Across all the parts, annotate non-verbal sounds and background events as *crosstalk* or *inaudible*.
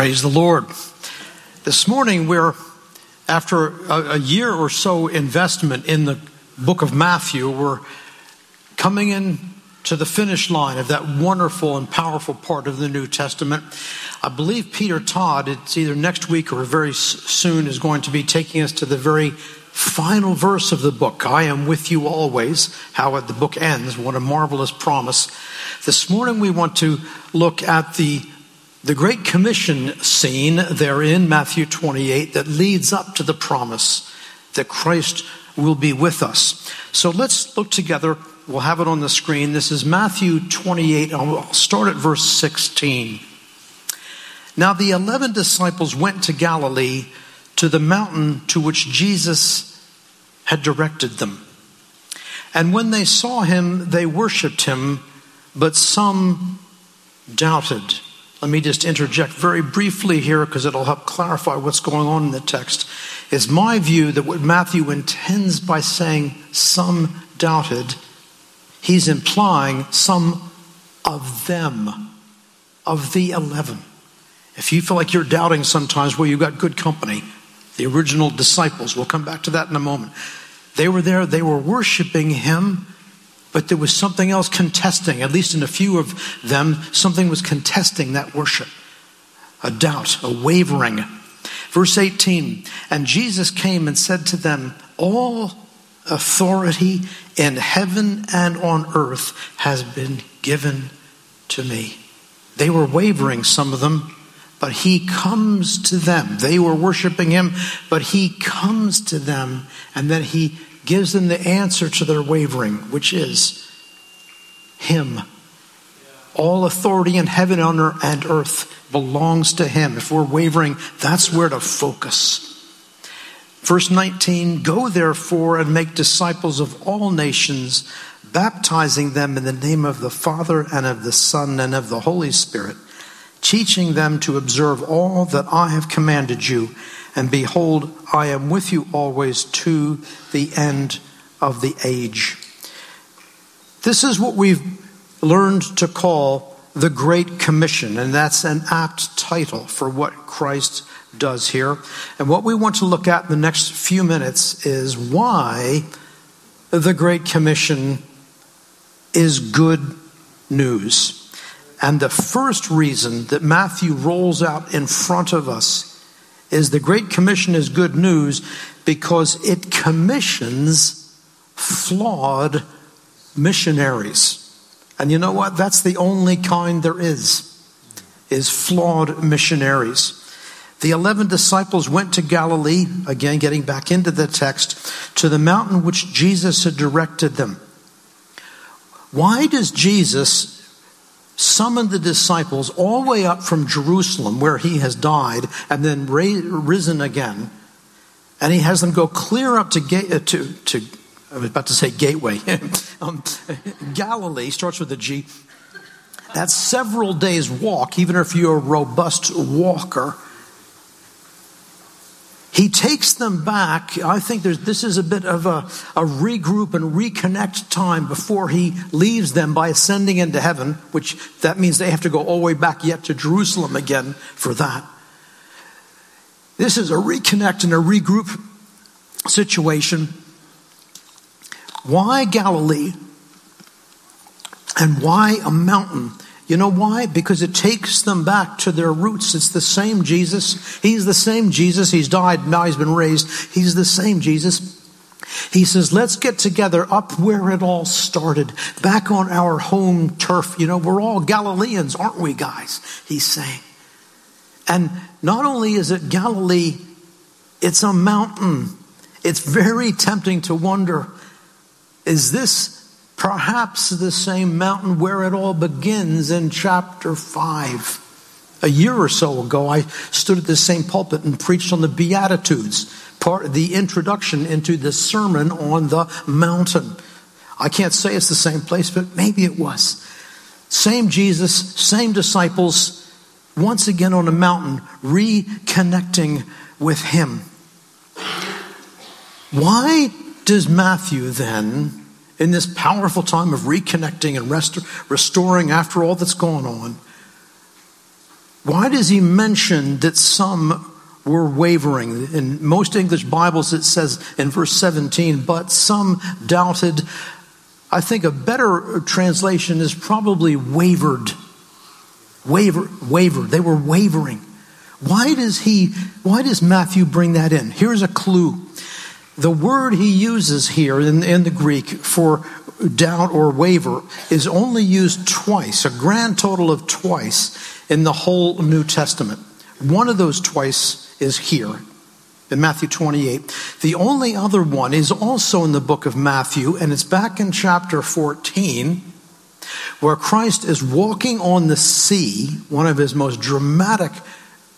Praise the Lord. This morning, we're, after a, a, year or so investment in the book of Matthew, we're coming in to the finish line of that wonderful and powerful part of the New Testament. I believe Peter Todd, it's either next week or very soon, is going to be taking us to the very final verse of the book. I am with you always. How the book ends. What a marvelous promise. This morning, we want to look at the the Great Commission scene there in Matthew 28 that leads up to the promise that Christ will be with us. So let's look together. We'll have it on the screen. This is Matthew 28. I'll start at verse 16. Now the eleven disciples went to Galilee to the mountain to which Jesus had directed them. And when they saw him, they worshiped him, but some doubted. Let me just interject very briefly here because it'll help clarify what's going on in the text. It's my view that what Matthew intends by saying some doubted, he's implying some of them, of the 11. If you feel like you're doubting sometimes, well, you've got good company. The original disciples, we'll come back to that in a moment. They were there, they were worshiping him but there was something else contesting, at least in a few of them, something was contesting that worship. A doubt, a wavering. Verse 18 And Jesus came and said to them, All authority in heaven and on earth has been given to me. They were wavering, some of them, but he comes to them. They were worshiping him, but he comes to them, and then he gives them the answer to their wavering, which is Him. All authority in heaven and earth belongs to Him. If we're wavering, that's where to focus. Verse 19 Go therefore and make disciples of all nations, baptizing them in the name of the Father and of the Son and of the Holy Spirit, teaching them to observe all that I have commanded you. And behold, I am with you always to the end of the age. This is what we've learned to call the Great Commission, and that's an apt title for what Christ does here. And what we want to look at in the next few minutes is why the Great Commission is good news. And the first reason that Matthew rolls out in front of us is the Great Commission is good news because it commissions flawed missionaries. And you know what? That's the only kind there is, is flawed missionaries. The 11 disciples went to Galilee, again getting back into the text, to the mountain which Jesus had directed them. Why does Jesus summoned the disciples all the way up from Jerusalem, where he has died and then risen again. And he has them go clear up to, uh, to, to I was about to say gateway. *laughs* um, Galilee starts with a G. That's several days' walk, even if you're a robust walker. He takes them back. I think this is a bit of a, a regroup and reconnect time before he leaves them by ascending into heaven, which that means they have to go all the way back yet to Jerusalem again for that. This is a reconnect and a regroup situation. Why Galilee? And why a mountain? You know why? Because it takes them back to their roots. It's the same Jesus. He's the same Jesus. He's died, now he's been raised. He's the same Jesus. He says, let's get together up where it all started, back on our home turf. You know, we're all Galileans, aren't we, guys? He's saying. And not only is it Galilee, it's a mountain. It's very tempting to wonder is this perhaps the same mountain where it all begins in chapter 5. A year or so ago, I stood at the same pulpit and preached on the Beatitudes, part of the introduction into the Sermon on the Mountain. I can't say it's the same place, but maybe it was. Same Jesus, same disciples, once again on a mountain, reconnecting with Him. Why does Matthew then in this powerful time of reconnecting and rest- restoring after all that's gone on, Why does he mention that some were wavering? In most English Bibles, it says in verse 17, but some doubted. I think a better translation is probably wavered. Waver, wavered. They were wavering. Why does he, why does Matthew bring that in? Here's a clue. The word he uses here in, in the Greek for doubt or waver is only used twice, a grand total of twice in the whole New Testament. One of those twice is here in Matthew 28. The only other one is also in the book of Matthew, and it's back in chapter 14, where Christ is walking on the sea, one of his most dramatic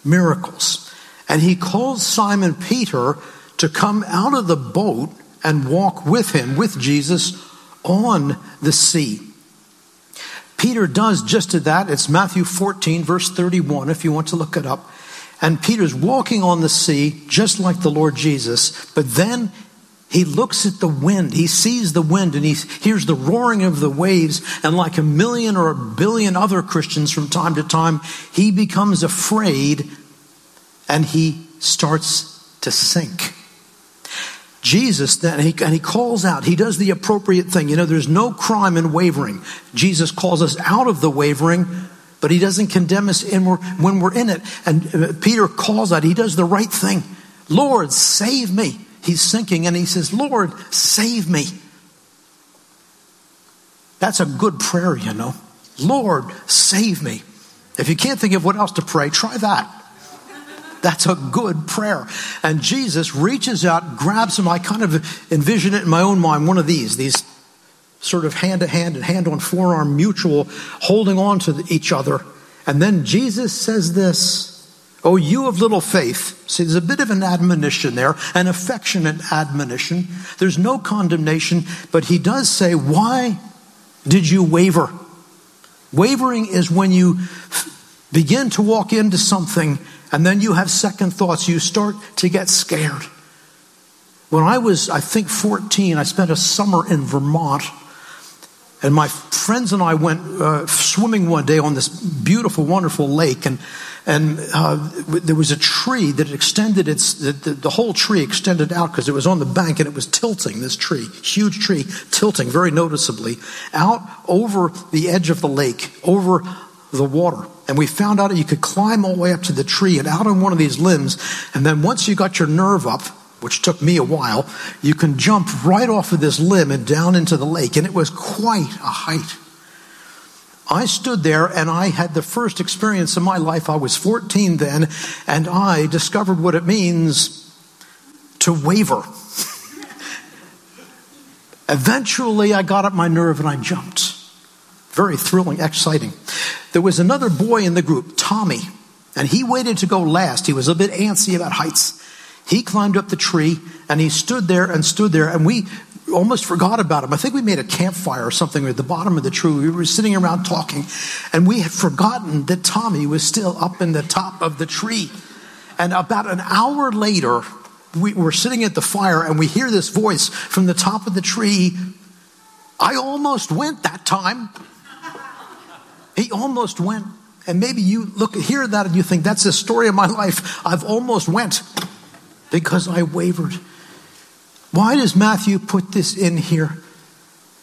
miracles. And he calls Simon Peter to come out of the boat and walk with him, with Jesus, on the sea. Peter does just that. It's Matthew 14, verse 31, if you want to look it up. And Peter's walking on the sea just like the Lord Jesus, but then he looks at the wind. He sees the wind and he hears the roaring of the waves. And like a million or a billion other Christians from time to time, he becomes afraid and he starts to sink. Jesus then, he, and he calls out, he does the appropriate thing. You know, there's no crime in wavering. Jesus calls us out of the wavering, but he doesn't condemn us in, when we're in it. And uh, Peter calls out, he does the right thing. Lord, save me. He's sinking and he says, Lord, save me. That's a good prayer, you know. Lord, save me. If you can't think of what else to pray, try that. That's a good prayer. And Jesus reaches out, grabs him. I kind of envision it in my own mind, one of these, these sort of hand to hand and hand on forearm mutual, holding on to each other. And then Jesus says this, Oh, you of little faith. See, there's a bit of an admonition there, an affectionate admonition. There's no condemnation, but he does say, Why did you waver? Wavering is when you begin to walk into something and then you have second thoughts. You start to get scared. When I was, I think, 14, I spent a summer in Vermont. And my friends and I went uh, swimming one day on this beautiful, wonderful lake. And, and uh, there was a tree that extended its, the, the, the whole tree extended out because it was on the bank and it was tilting, this tree, huge tree, tilting very noticeably out over the edge of the lake, over the water. And we found out that you could climb all the way up to the tree and out on one of these limbs. And then once you got your nerve up, which took me a while, you can jump right off of this limb and down into the lake. And it was quite a height. I stood there and I had the first experience of my life. I was 14 then, and I discovered what it means to waver. *laughs* Eventually, I got up my nerve and I jumped. Very thrilling, exciting. There was another boy in the group, Tommy, and he waited to go last. He was a bit antsy about heights. He climbed up the tree and he stood there and stood there, and we almost forgot about him. I think we made a campfire or something at the bottom of the tree. We were sitting around talking, and we had forgotten that Tommy was still up in the top of the tree. And about an hour later, we were sitting at the fire and we hear this voice from the top of the tree. I almost went that time. He almost went. And maybe you look hear that and you think that's the story of my life. I've almost went because I wavered. Why does Matthew put this in here?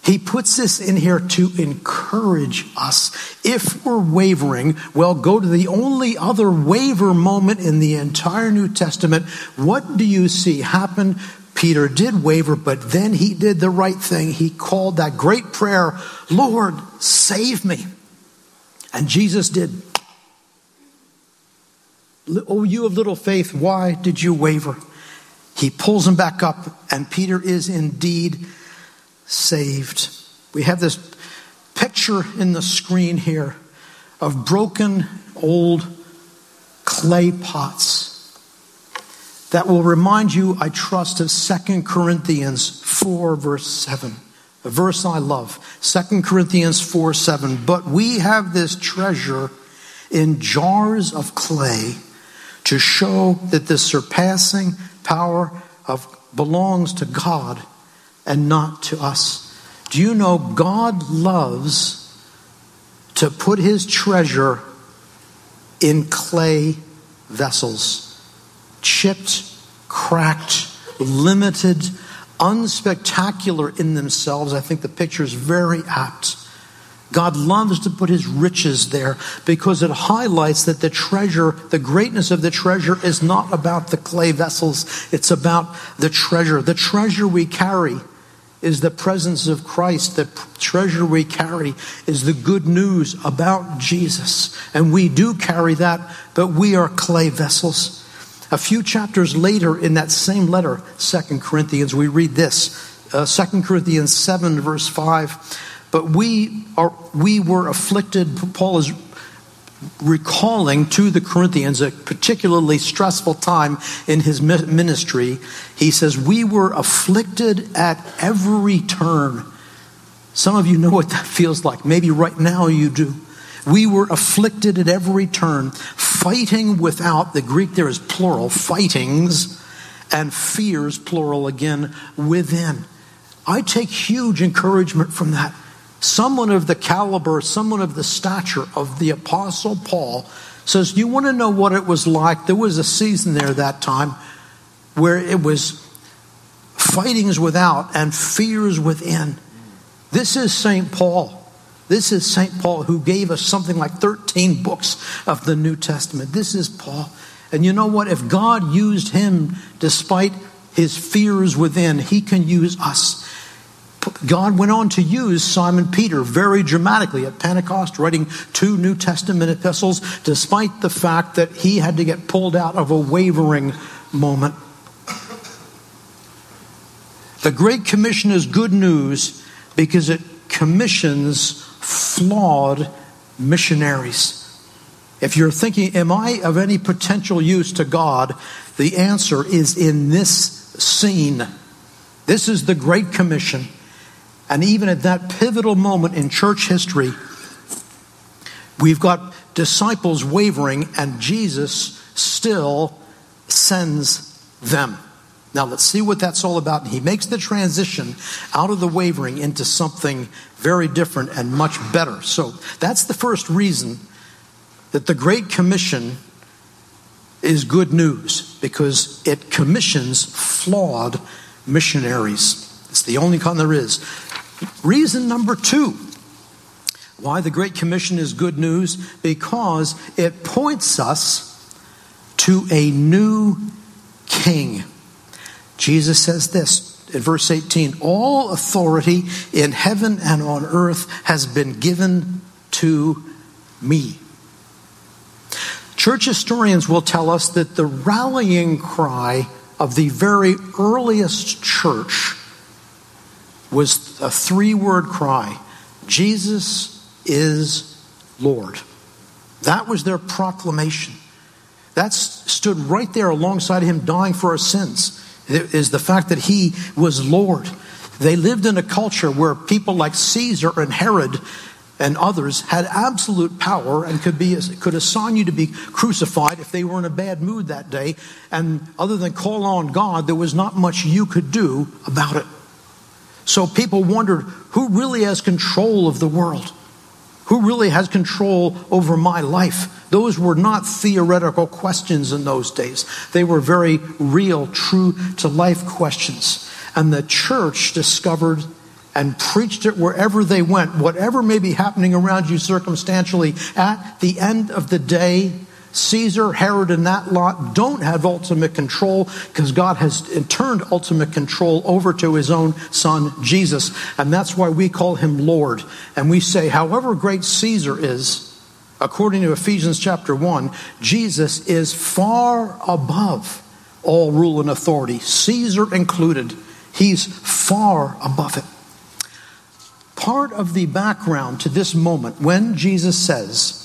He puts this in here to encourage us. If we're wavering, well, go to the only other waver moment in the entire New Testament. What do you see happen? Peter did waver, but then he did the right thing. He called that great prayer, Lord, save me. And Jesus did. Oh, you of little faith, why did you waver? He pulls him back up, and Peter is indeed saved. We have this picture in the screen here of broken old clay pots that will remind you, I trust, of 2 Corinthians 4, verse 7 a verse I love. 2 Corinthians 4 7. But we have this treasure in jars of clay to show that the surpassing power of belongs to God and not to us. Do you know God loves to put his treasure in clay vessels, chipped, cracked, limited, unspectacular in themselves. I think the picture is very apt. God loves to put his riches there because it highlights that the treasure, the greatness of the treasure is not about the clay vessels. It's about the treasure. The treasure we carry is the presence of Christ. The treasure we carry is the good news about Jesus. And we do carry that, but we are clay vessels. A few chapters later in that same letter, Second Corinthians, we read this. Uh, 2 Corinthians 7, verse 5. But we, are, we were afflicted, Paul is recalling to the Corinthians a particularly stressful time in his ministry. He says, We were afflicted at every turn. Some of you know what that feels like. Maybe right now you do. We were afflicted at every turn, fighting without, the Greek there is plural, fightings, and fears, plural again, within. I take huge encouragement from that someone of the caliber, someone of the stature of the Apostle Paul says, You want to know what it was like? There was a season there that time where it was fightings without and fears within. This is St. Paul. This is St. Paul who gave us something like 13 books of the New Testament. This is Paul. And you know what? If God used him despite his fears within, he can use us. God went on to use Simon Peter very dramatically at Pentecost, writing two New Testament epistles, despite the fact that he had to get pulled out of a wavering moment. The Great Commission is good news because it commissions flawed missionaries. If you're thinking, Am I of any potential use to God? the answer is in this scene. This is the Great Commission. And even at that pivotal moment in church history, we've got disciples wavering, and Jesus still sends them. Now, let's see what that's all about. He makes the transition out of the wavering into something very different and much better. So, that's the first reason that the Great Commission is good news because it commissions flawed missionaries. It's the only kind there is. Reason number two why the Great Commission is good news because it points us to a new king. Jesus says this in verse 18 All authority in heaven and on earth has been given to me. Church historians will tell us that the rallying cry of the very earliest church was a three word cry Jesus is Lord. That was their proclamation. That stood right there alongside him dying for our sins, is the fact that he was Lord. They lived in a culture where people like Caesar and Herod and others had absolute power and could be could assign you to be crucified if they were in a bad mood that day and other than call on God there was not much you could do about it so people wondered who really has control of the world? Who really has control over my life? Those were not theoretical questions in those days. They were very real, true to life questions. And the church discovered and preached it wherever they went, whatever may be happening around you circumstantially. At the end of the day, Caesar, Herod, and that lot don't have ultimate control because God has turned ultimate control over to his own son, Jesus. And that's why we call him Lord. And we say, however great Caesar is, according to Ephesians chapter 1, Jesus is far above all rule and authority, Caesar included. He's far above it. Part of the background to this moment when Jesus says,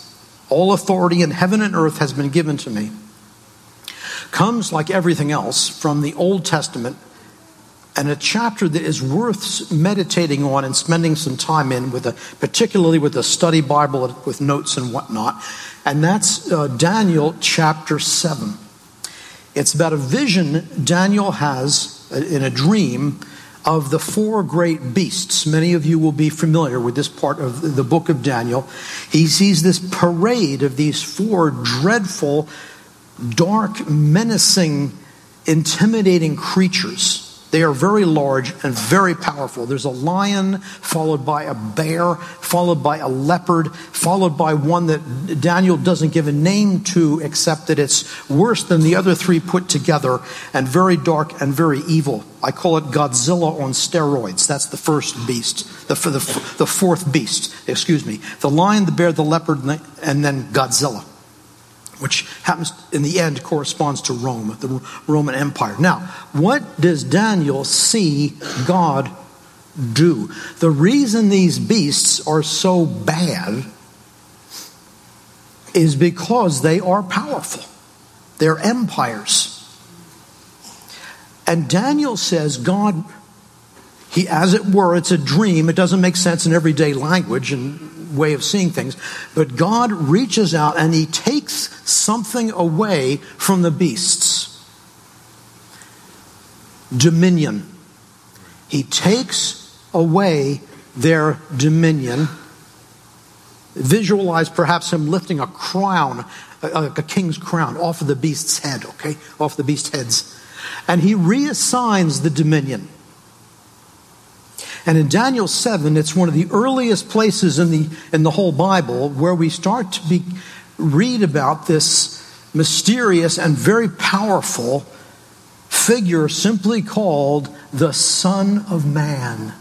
all authority in heaven and earth has been given to me, comes like everything else from the Old Testament and a chapter that is worth meditating on and spending some time in with a particularly with a study bible with notes and whatnot and that's uh, daniel chapter 7 it's about a vision daniel has uh, in a dream of the four great beasts. Many of you will be familiar with this part of the book of Daniel. He sees this parade of these four dreadful, dark, menacing, intimidating creatures. They are very large and very powerful. There's a lion, followed by a bear, followed by a leopard, followed by one that Daniel doesn't give a name to, except that it's worse than the other three put together and very dark and very evil. I call it Godzilla on steroids. That's the first beast, the, the, the fourth beast, excuse me. The lion, the bear, the leopard, and then Godzilla which happens in the end corresponds to Rome, the Roman Empire. Now, what does Daniel see God do? The reason these beasts are so bad is because they are powerful. They're empires. And Daniel says God he as it were it's a dream it doesn't make sense in everyday language and way of seeing things. But God reaches out and he takes something away from the beasts dominion. He takes away their dominion. Visualize perhaps him lifting a crown, like a king's crown, off of the beast's head, okay? Off the beast's heads. And he reassigns the dominion. And in Daniel 7, it's one of the earliest places in the, in the whole Bible where we start to be, read about this mysterious and very powerful figure simply called the Son of Man.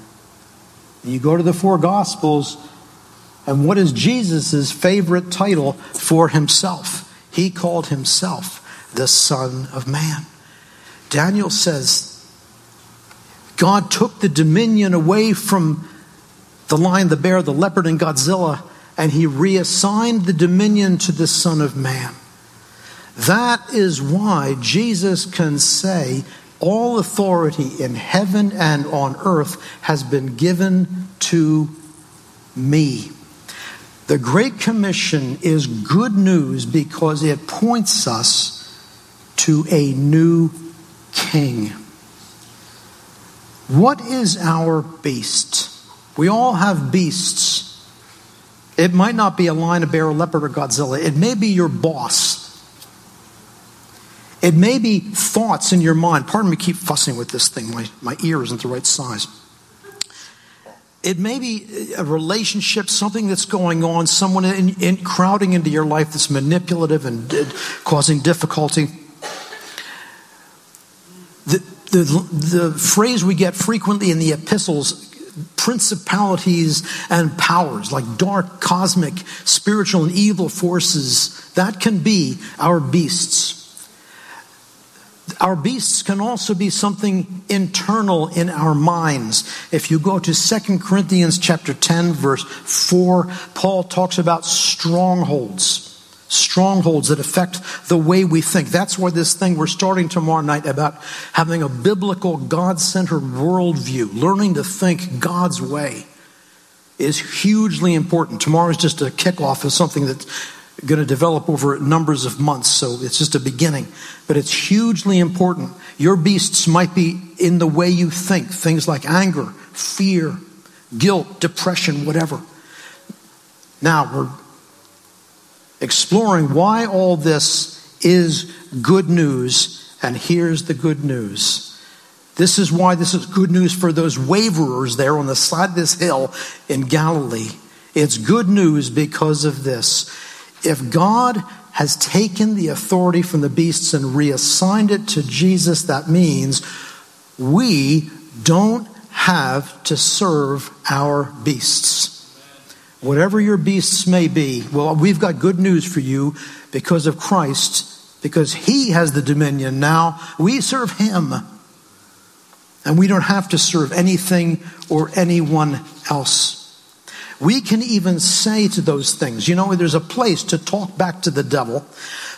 You go to the four Gospels, and what is Jesus' favorite title for himself? He called himself the Son of Man. Daniel says God took the dominion away from the lion, the bear, the leopard, and Godzilla, and he reassigned the dominion to the Son of Man. That is why Jesus can say, All authority in heaven and on earth has been given to me. The Great Commission is good news because it points us to a new king. What is our beast? We all have beasts. It might not be a lion, a bear, a leopard, or Godzilla. It may be your boss. It may be thoughts in your mind. Pardon me, keep fussing with this thing. My, my ear isn't the right size. It may be a relationship, something that's going on, someone in, in, crowding into your life that's manipulative and uh, causing difficulty. The, the, phrase we get frequently in the epistles principalities and powers, like dark, cosmic, spiritual, and evil forces, that can be our beasts. Our beasts can also be something internal in our minds. If you go to 2 Corinthians chapter 10 verse 4, Paul talks about strongholds strongholds that affect the way we think. That's why this thing we're starting tomorrow night about having a biblical, God centered worldview, learning to think God's way is hugely important. Tomorrow is just a kickoff of something that's going to develop over numbers of months, so it's just a beginning. But it's hugely important. Your beasts might be in the way you think, things like anger, fear, guilt, depression, whatever. Now, we're exploring why all this is good news. And here's the good news. This is why this is good news for those waverers there on the side of this hill in Galilee. It's good news because of this. If God has taken the authority from the beasts and reassigned it to Jesus, that means we don't have to serve our beasts. Whatever your beasts may be, well, we've got good news for you because of Christ, because He has the dominion now. We serve Him. And we don't have to serve anything or anyone else. We can even say to those things, you know, there's a place to talk back to the devil.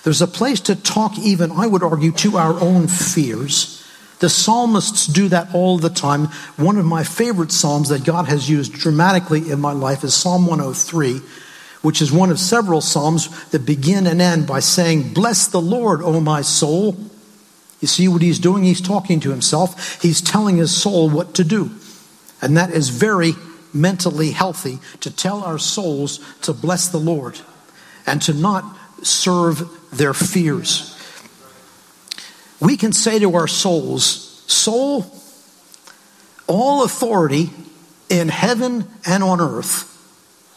There's a place to talk even, I would argue, to our own fears. The psalmists do that all the time. One of my favorite psalms that God has used dramatically in my life is Psalm 103, which is one of several psalms that begin and end by saying, Bless the Lord, O my soul. You see what he's doing? He's talking to himself. He's telling his soul what to do. And that is very mentally healthy to tell our souls to bless the Lord and to not serve their fears. We can say to our souls, Soul, all authority in heaven and on earth,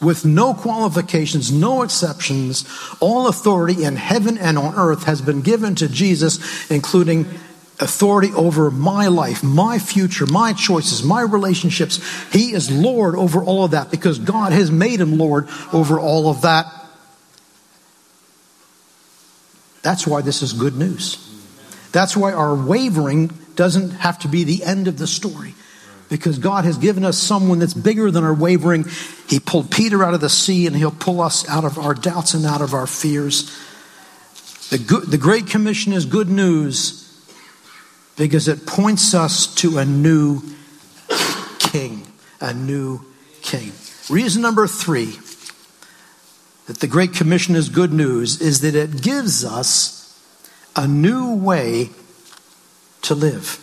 with no qualifications, no exceptions, all authority in heaven and on earth has been given to Jesus, including authority over my life, my future, my choices, my relationships. He is Lord over all of that because God has made him Lord over all of that. That's why this is good news. That's why our wavering doesn't have to be the end of the story. Because God has given us someone that's bigger than our wavering. He pulled Peter out of the sea and he'll pull us out of our doubts and out of our fears. The, good, the Great Commission is good news because it points us to a new king. A new king. Reason number three that the Great Commission is good news is that it gives us a new way to live.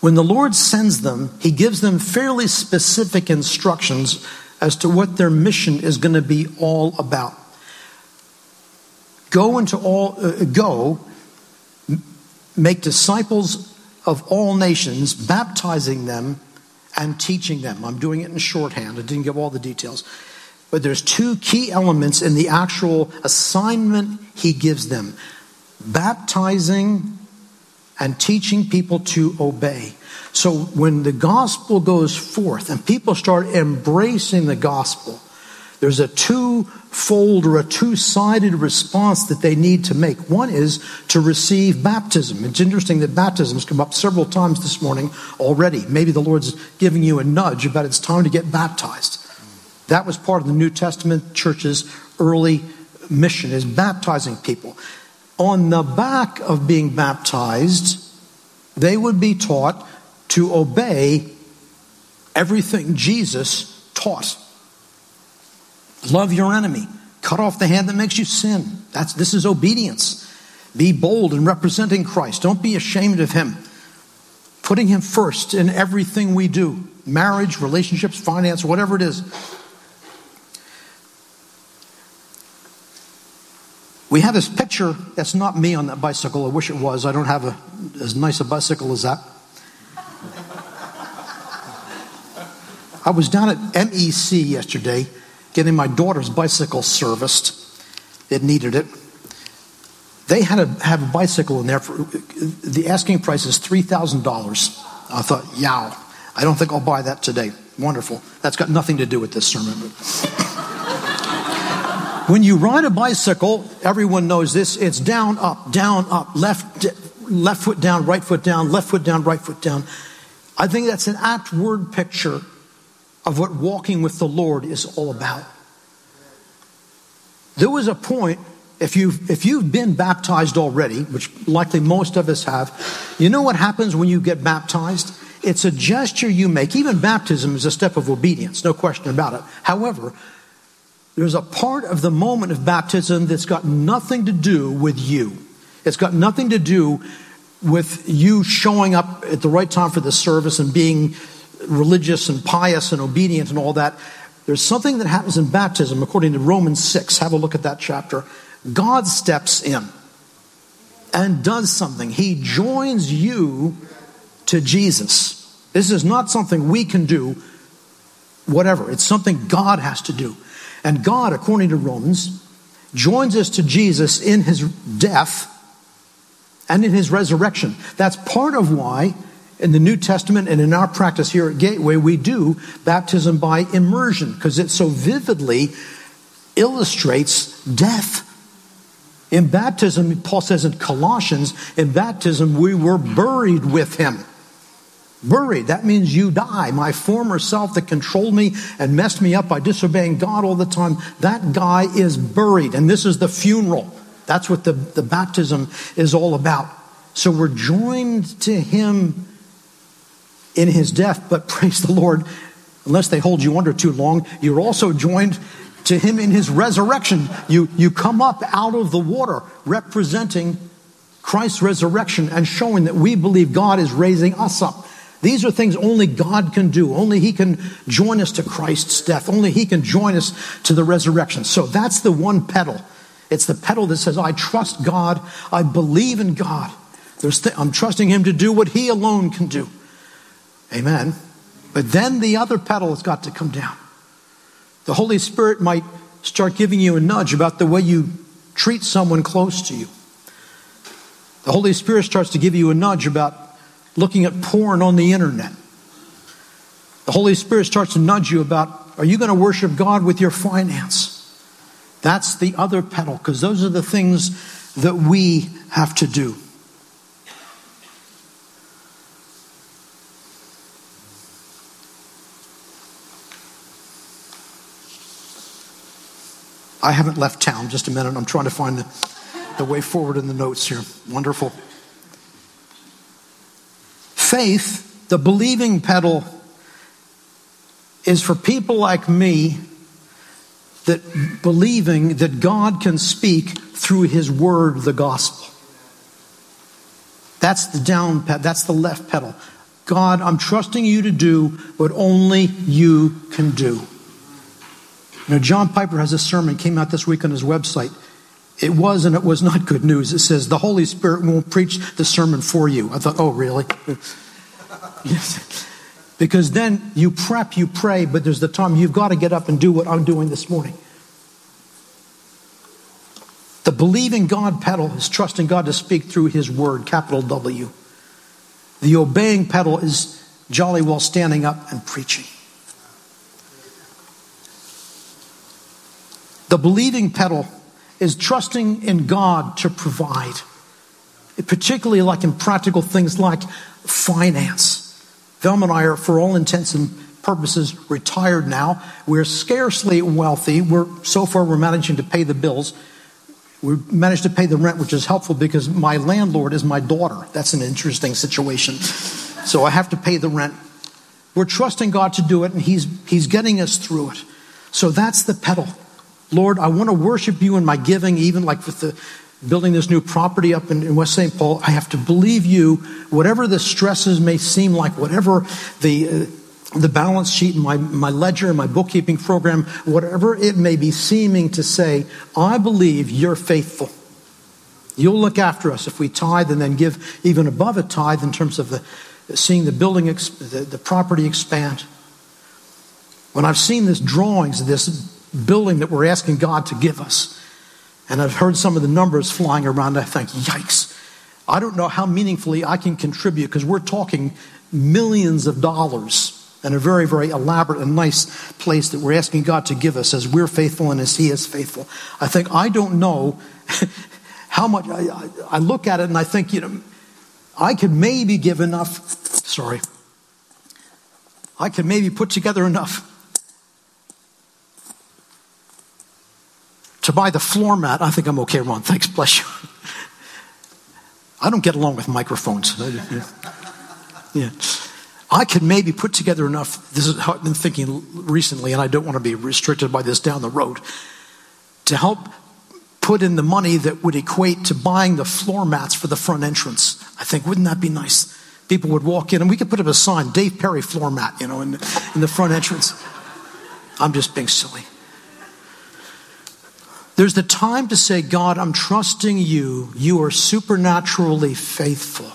When the Lord sends them, He gives them fairly specific instructions as to what their mission is going to be all about. Go into all, uh, go, make disciples of all nations, baptizing them and teaching them. I'm doing it in shorthand. I didn't give all the details. But there's two key elements in the actual assignment he gives them baptizing and teaching people to obey. So when the gospel goes forth and people start embracing the gospel, there's a two-fold or a two-sided response that they need to make. One is to receive baptism. It's interesting that baptisms come up several times this morning already. Maybe the Lord's giving you a nudge about it's time to get baptized. That was part of the New Testament church's early mission is baptizing people. On the back of being baptized, they would be taught to obey everything Jesus taught. Love your enemy. Cut off the hand that makes you sin. That's this is obedience. Be bold in representing Christ. Don't be ashamed of him. Putting him first in everything we do. Marriage, relationships, finance, whatever it is. We have this picture that's not me on that bicycle. I wish it was. I don't have a, as nice a bicycle as that. *laughs* I was down at MEC yesterday getting my daughter's bicycle serviced. It needed it. They had to have a bicycle in there for the asking price is $3,000. I thought, yow, I don't think I'll buy that today. Wonderful. That's got nothing to do with this sermon. *laughs* When you ride a bicycle, everyone knows this, it's down, up, down, up, left, left foot down, right foot down, left foot down, right foot down. I think that's an apt word picture of what walking with the Lord is all about. There was a point, if you've, if you've been baptized already, which likely most of us have, you know what happens when you get baptized? It's a gesture you make. Even baptism is a step of obedience, no question about it. However, there's a part of the moment of baptism that's got nothing to do with you. It's got nothing to do with you showing up at the right time for the service and being religious and pious and obedient and all that. There's something that happens in baptism according to Romans 6. Have a look at that chapter. God steps in and does something. He joins you to Jesus. This is not something we can do, whatever. It's something God has to do. And God, according to Romans, joins us to Jesus in his death and in his resurrection. That's part of why in the New Testament and in our practice here at Gateway, we do baptism by immersion because it so vividly illustrates death. In baptism, Paul says in Colossians, in baptism, we were buried with him. Buried. That means you die. My former self that controlled me and messed me up by disobeying God all the time, that guy is buried. And this is the funeral. That's what the, the baptism is all about. So we're joined to him in his death, but *laughs* praise the Lord, unless they hold you under too long, you're also joined to him in his resurrection. You, you come up out of the water representing Christ's resurrection and showing that we believe God is raising us up. These are things only God can do. Only He can join us to Christ's death. Only He can join us to the resurrection. So that's the one pedal. It's the pedal that says, I trust God. I believe in God. Th- I'm trusting Him to do what He alone can do. Amen. But then the other pedal has got to come down. The Holy Spirit might start giving you a nudge about the way you treat someone close to you. The Holy Spirit starts to give you a nudge about looking at porn on the internet. The Holy Spirit starts to nudge you about are you going to worship God with your finance? That's the other pedal, because those are the things that we have to do. I haven't left town. Just a minute. I'm trying to find the, the way forward in the notes here. Wonderful. Faith, the believing pedal, is for people like me that believing that God can speak through his word, the gospel. That's the down pedal, that's the left pedal. God, I'm trusting you to do what only you can do. You know, John Piper has a sermon, came out this week on his website. It was and it was not good news. It says, The Holy Spirit won't preach the sermon for you. I thought, oh, really? *laughs* yes. Because then you prep, you pray, but there's the time you've got to get up and do what I'm doing this morning. The believing God pedal is trusting God to speak through His word, capital W. The obeying pedal is jolly well standing up and preaching. The believing pedal is trusting in God to provide, particularly like in practical things like finance. Velma and I are, for all intents and purposes, retired now. We're scarcely wealthy. We're, so far, we're managing to pay the bills. We managed to pay the rent, which is helpful because my landlord is my daughter. That's an interesting situation. So I have to pay the rent. We're trusting God to do it, and He's, he's getting us through it. So that's the pedal. Lord, I want to worship you in my giving, even like with the building this new property up in, in West St. Paul, I have to believe you, whatever the stresses may seem like, whatever the, uh, the balance sheet, my, my ledger, my bookkeeping program, whatever it may be seeming to say, I believe you're faithful. You'll look after us if we tithe and then give even above a tithe in terms of the, seeing the building, the, the property expand. When I've seen this drawings of this building that we're asking God to give us, and I've heard some of the numbers flying around. I think, yikes. I don't know how meaningfully I can contribute because we're talking millions of dollars and a very, very elaborate and nice place that we're asking God to give us as we're faithful and as He is faithful. I think I don't know *laughs* how much. I, I look at it and I think, you know, I could maybe give enough. Sorry. I could maybe put together enough to buy the floor mat. I think I'm okay, Ron. Thanks, bless you. I don't get along with microphones. Yeah. I could maybe put together enough. This is how I've been thinking recently, and I don't want to be restricted by this down the road, to help put in the money that would equate to buying the floor mats for the front entrance. I think, wouldn't that be nice? People would walk in, and we could put up a sign, Dave Perry floor mat, you know, in in the front entrance. I'm just being silly. There's the time to say, God, I'm trusting you. You are supernaturally faithful.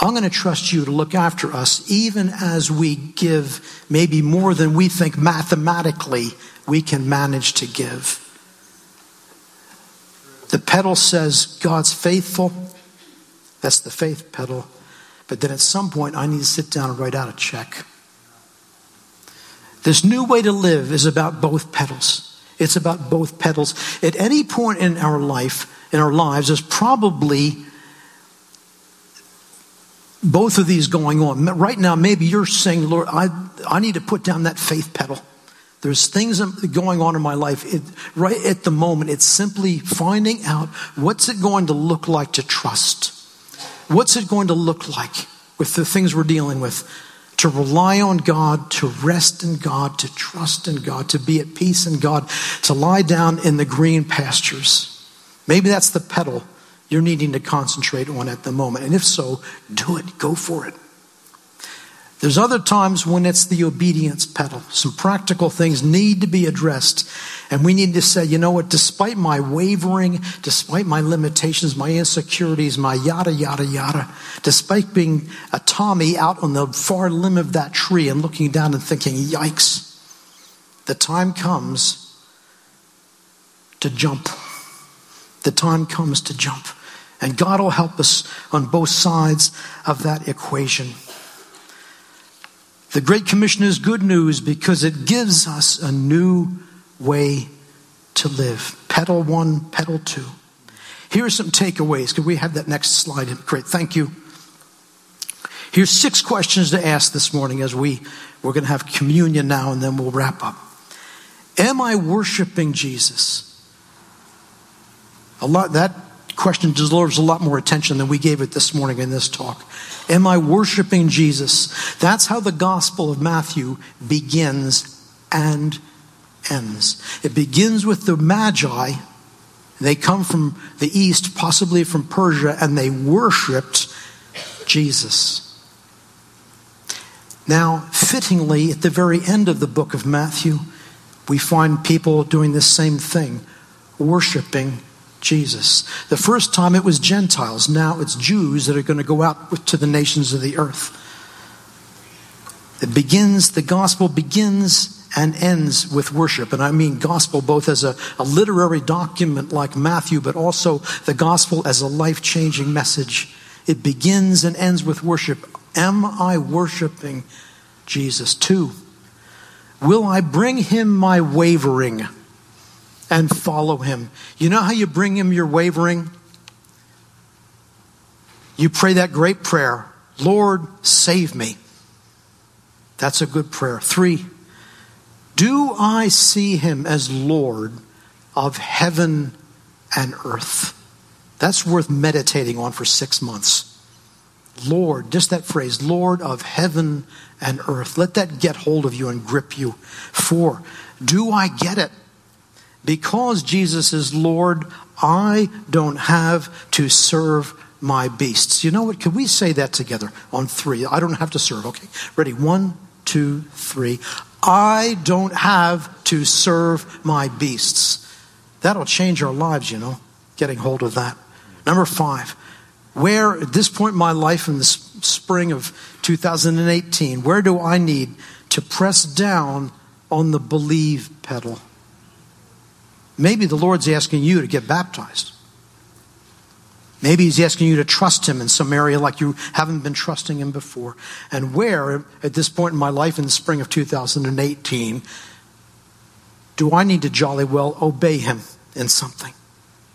I'm going to trust you to look after us even as we give maybe more than we think mathematically we can manage to give. The pedal says God's faithful. That's the faith pedal. But then at some point, I need to sit down and write out a check. This new way to live is about both pedals. It's about both pedals. At any point in our life, in our lives, there's probably both of these going on. Right now, maybe you're saying, Lord, I, I need to put down that faith pedal. There's things going on in my life. It, right at the moment, it's simply finding out what's it going to look like to trust? What's it going to look like with the things we're dealing with? To rely on God, to rest in God, to trust in God, to be at peace in God, to lie down in the green pastures. Maybe that's the pedal you're needing to concentrate on at the moment? And if so, do it. Go for it. There's other times when it's the obedience pedal. Some practical things need to be addressed. And we need to say, you know what, despite my wavering, despite my limitations, my insecurities, my yada, yada, yada, despite being a Tommy out on the far limb of that tree and looking down and thinking, yikes, the time comes to jump. The time comes to jump. And God will help us on both sides of that equation. The Great Commission is good news because it gives us a new way to live. Pedal one, pedal two. Here are some takeaways. Could we have that next slide? Great, thank you. Here's six questions to ask this morning as we, we're going to have communion now and then we'll wrap up. Am I worshiping Jesus? A lot, that question deserves a lot more attention than we gave it this morning in this talk. Am I worshiping Jesus? That's how the Gospel of Matthew begins and ends. It begins with the Magi. They come from the east, possibly from Persia, and they worshiped Jesus. Now, fittingly, at the very end of the book of Matthew, we find people doing the same thing, worshiping Jesus. The first time it was Gentiles, now it's Jews that are going to go out to the nations of the earth. It begins, the gospel begins and ends with worship. And I mean gospel both as a, a literary document like Matthew, but also the gospel as a life changing message. It begins and ends with worship. Am I worshiping Jesus? Two, will I bring him my wavering? And follow him. You know how you bring him your wavering? You pray that great prayer Lord, save me. That's a good prayer. Three, do I see him as Lord of heaven and earth? That's worth meditating on for six months. Lord, just that phrase, Lord of heaven and earth. Let that get hold of you and grip you. Four, do I get it? Because Jesus is Lord, I don't have to serve my beasts. You know what? Can we say that together on three? I don't have to serve. Okay. Ready? One, two, three. I don't have to serve my beasts. That'll change our lives, you know, getting hold of that. Number five, where at this point in my life in the spring of 2018, where do I need to press down on the believe pedal? Maybe the Lord's asking you to get baptized. Maybe He's asking you to trust Him in some area like you haven't been trusting Him before. And where, at this point in my life in the spring of 2018, do I need to jolly well obey Him in something?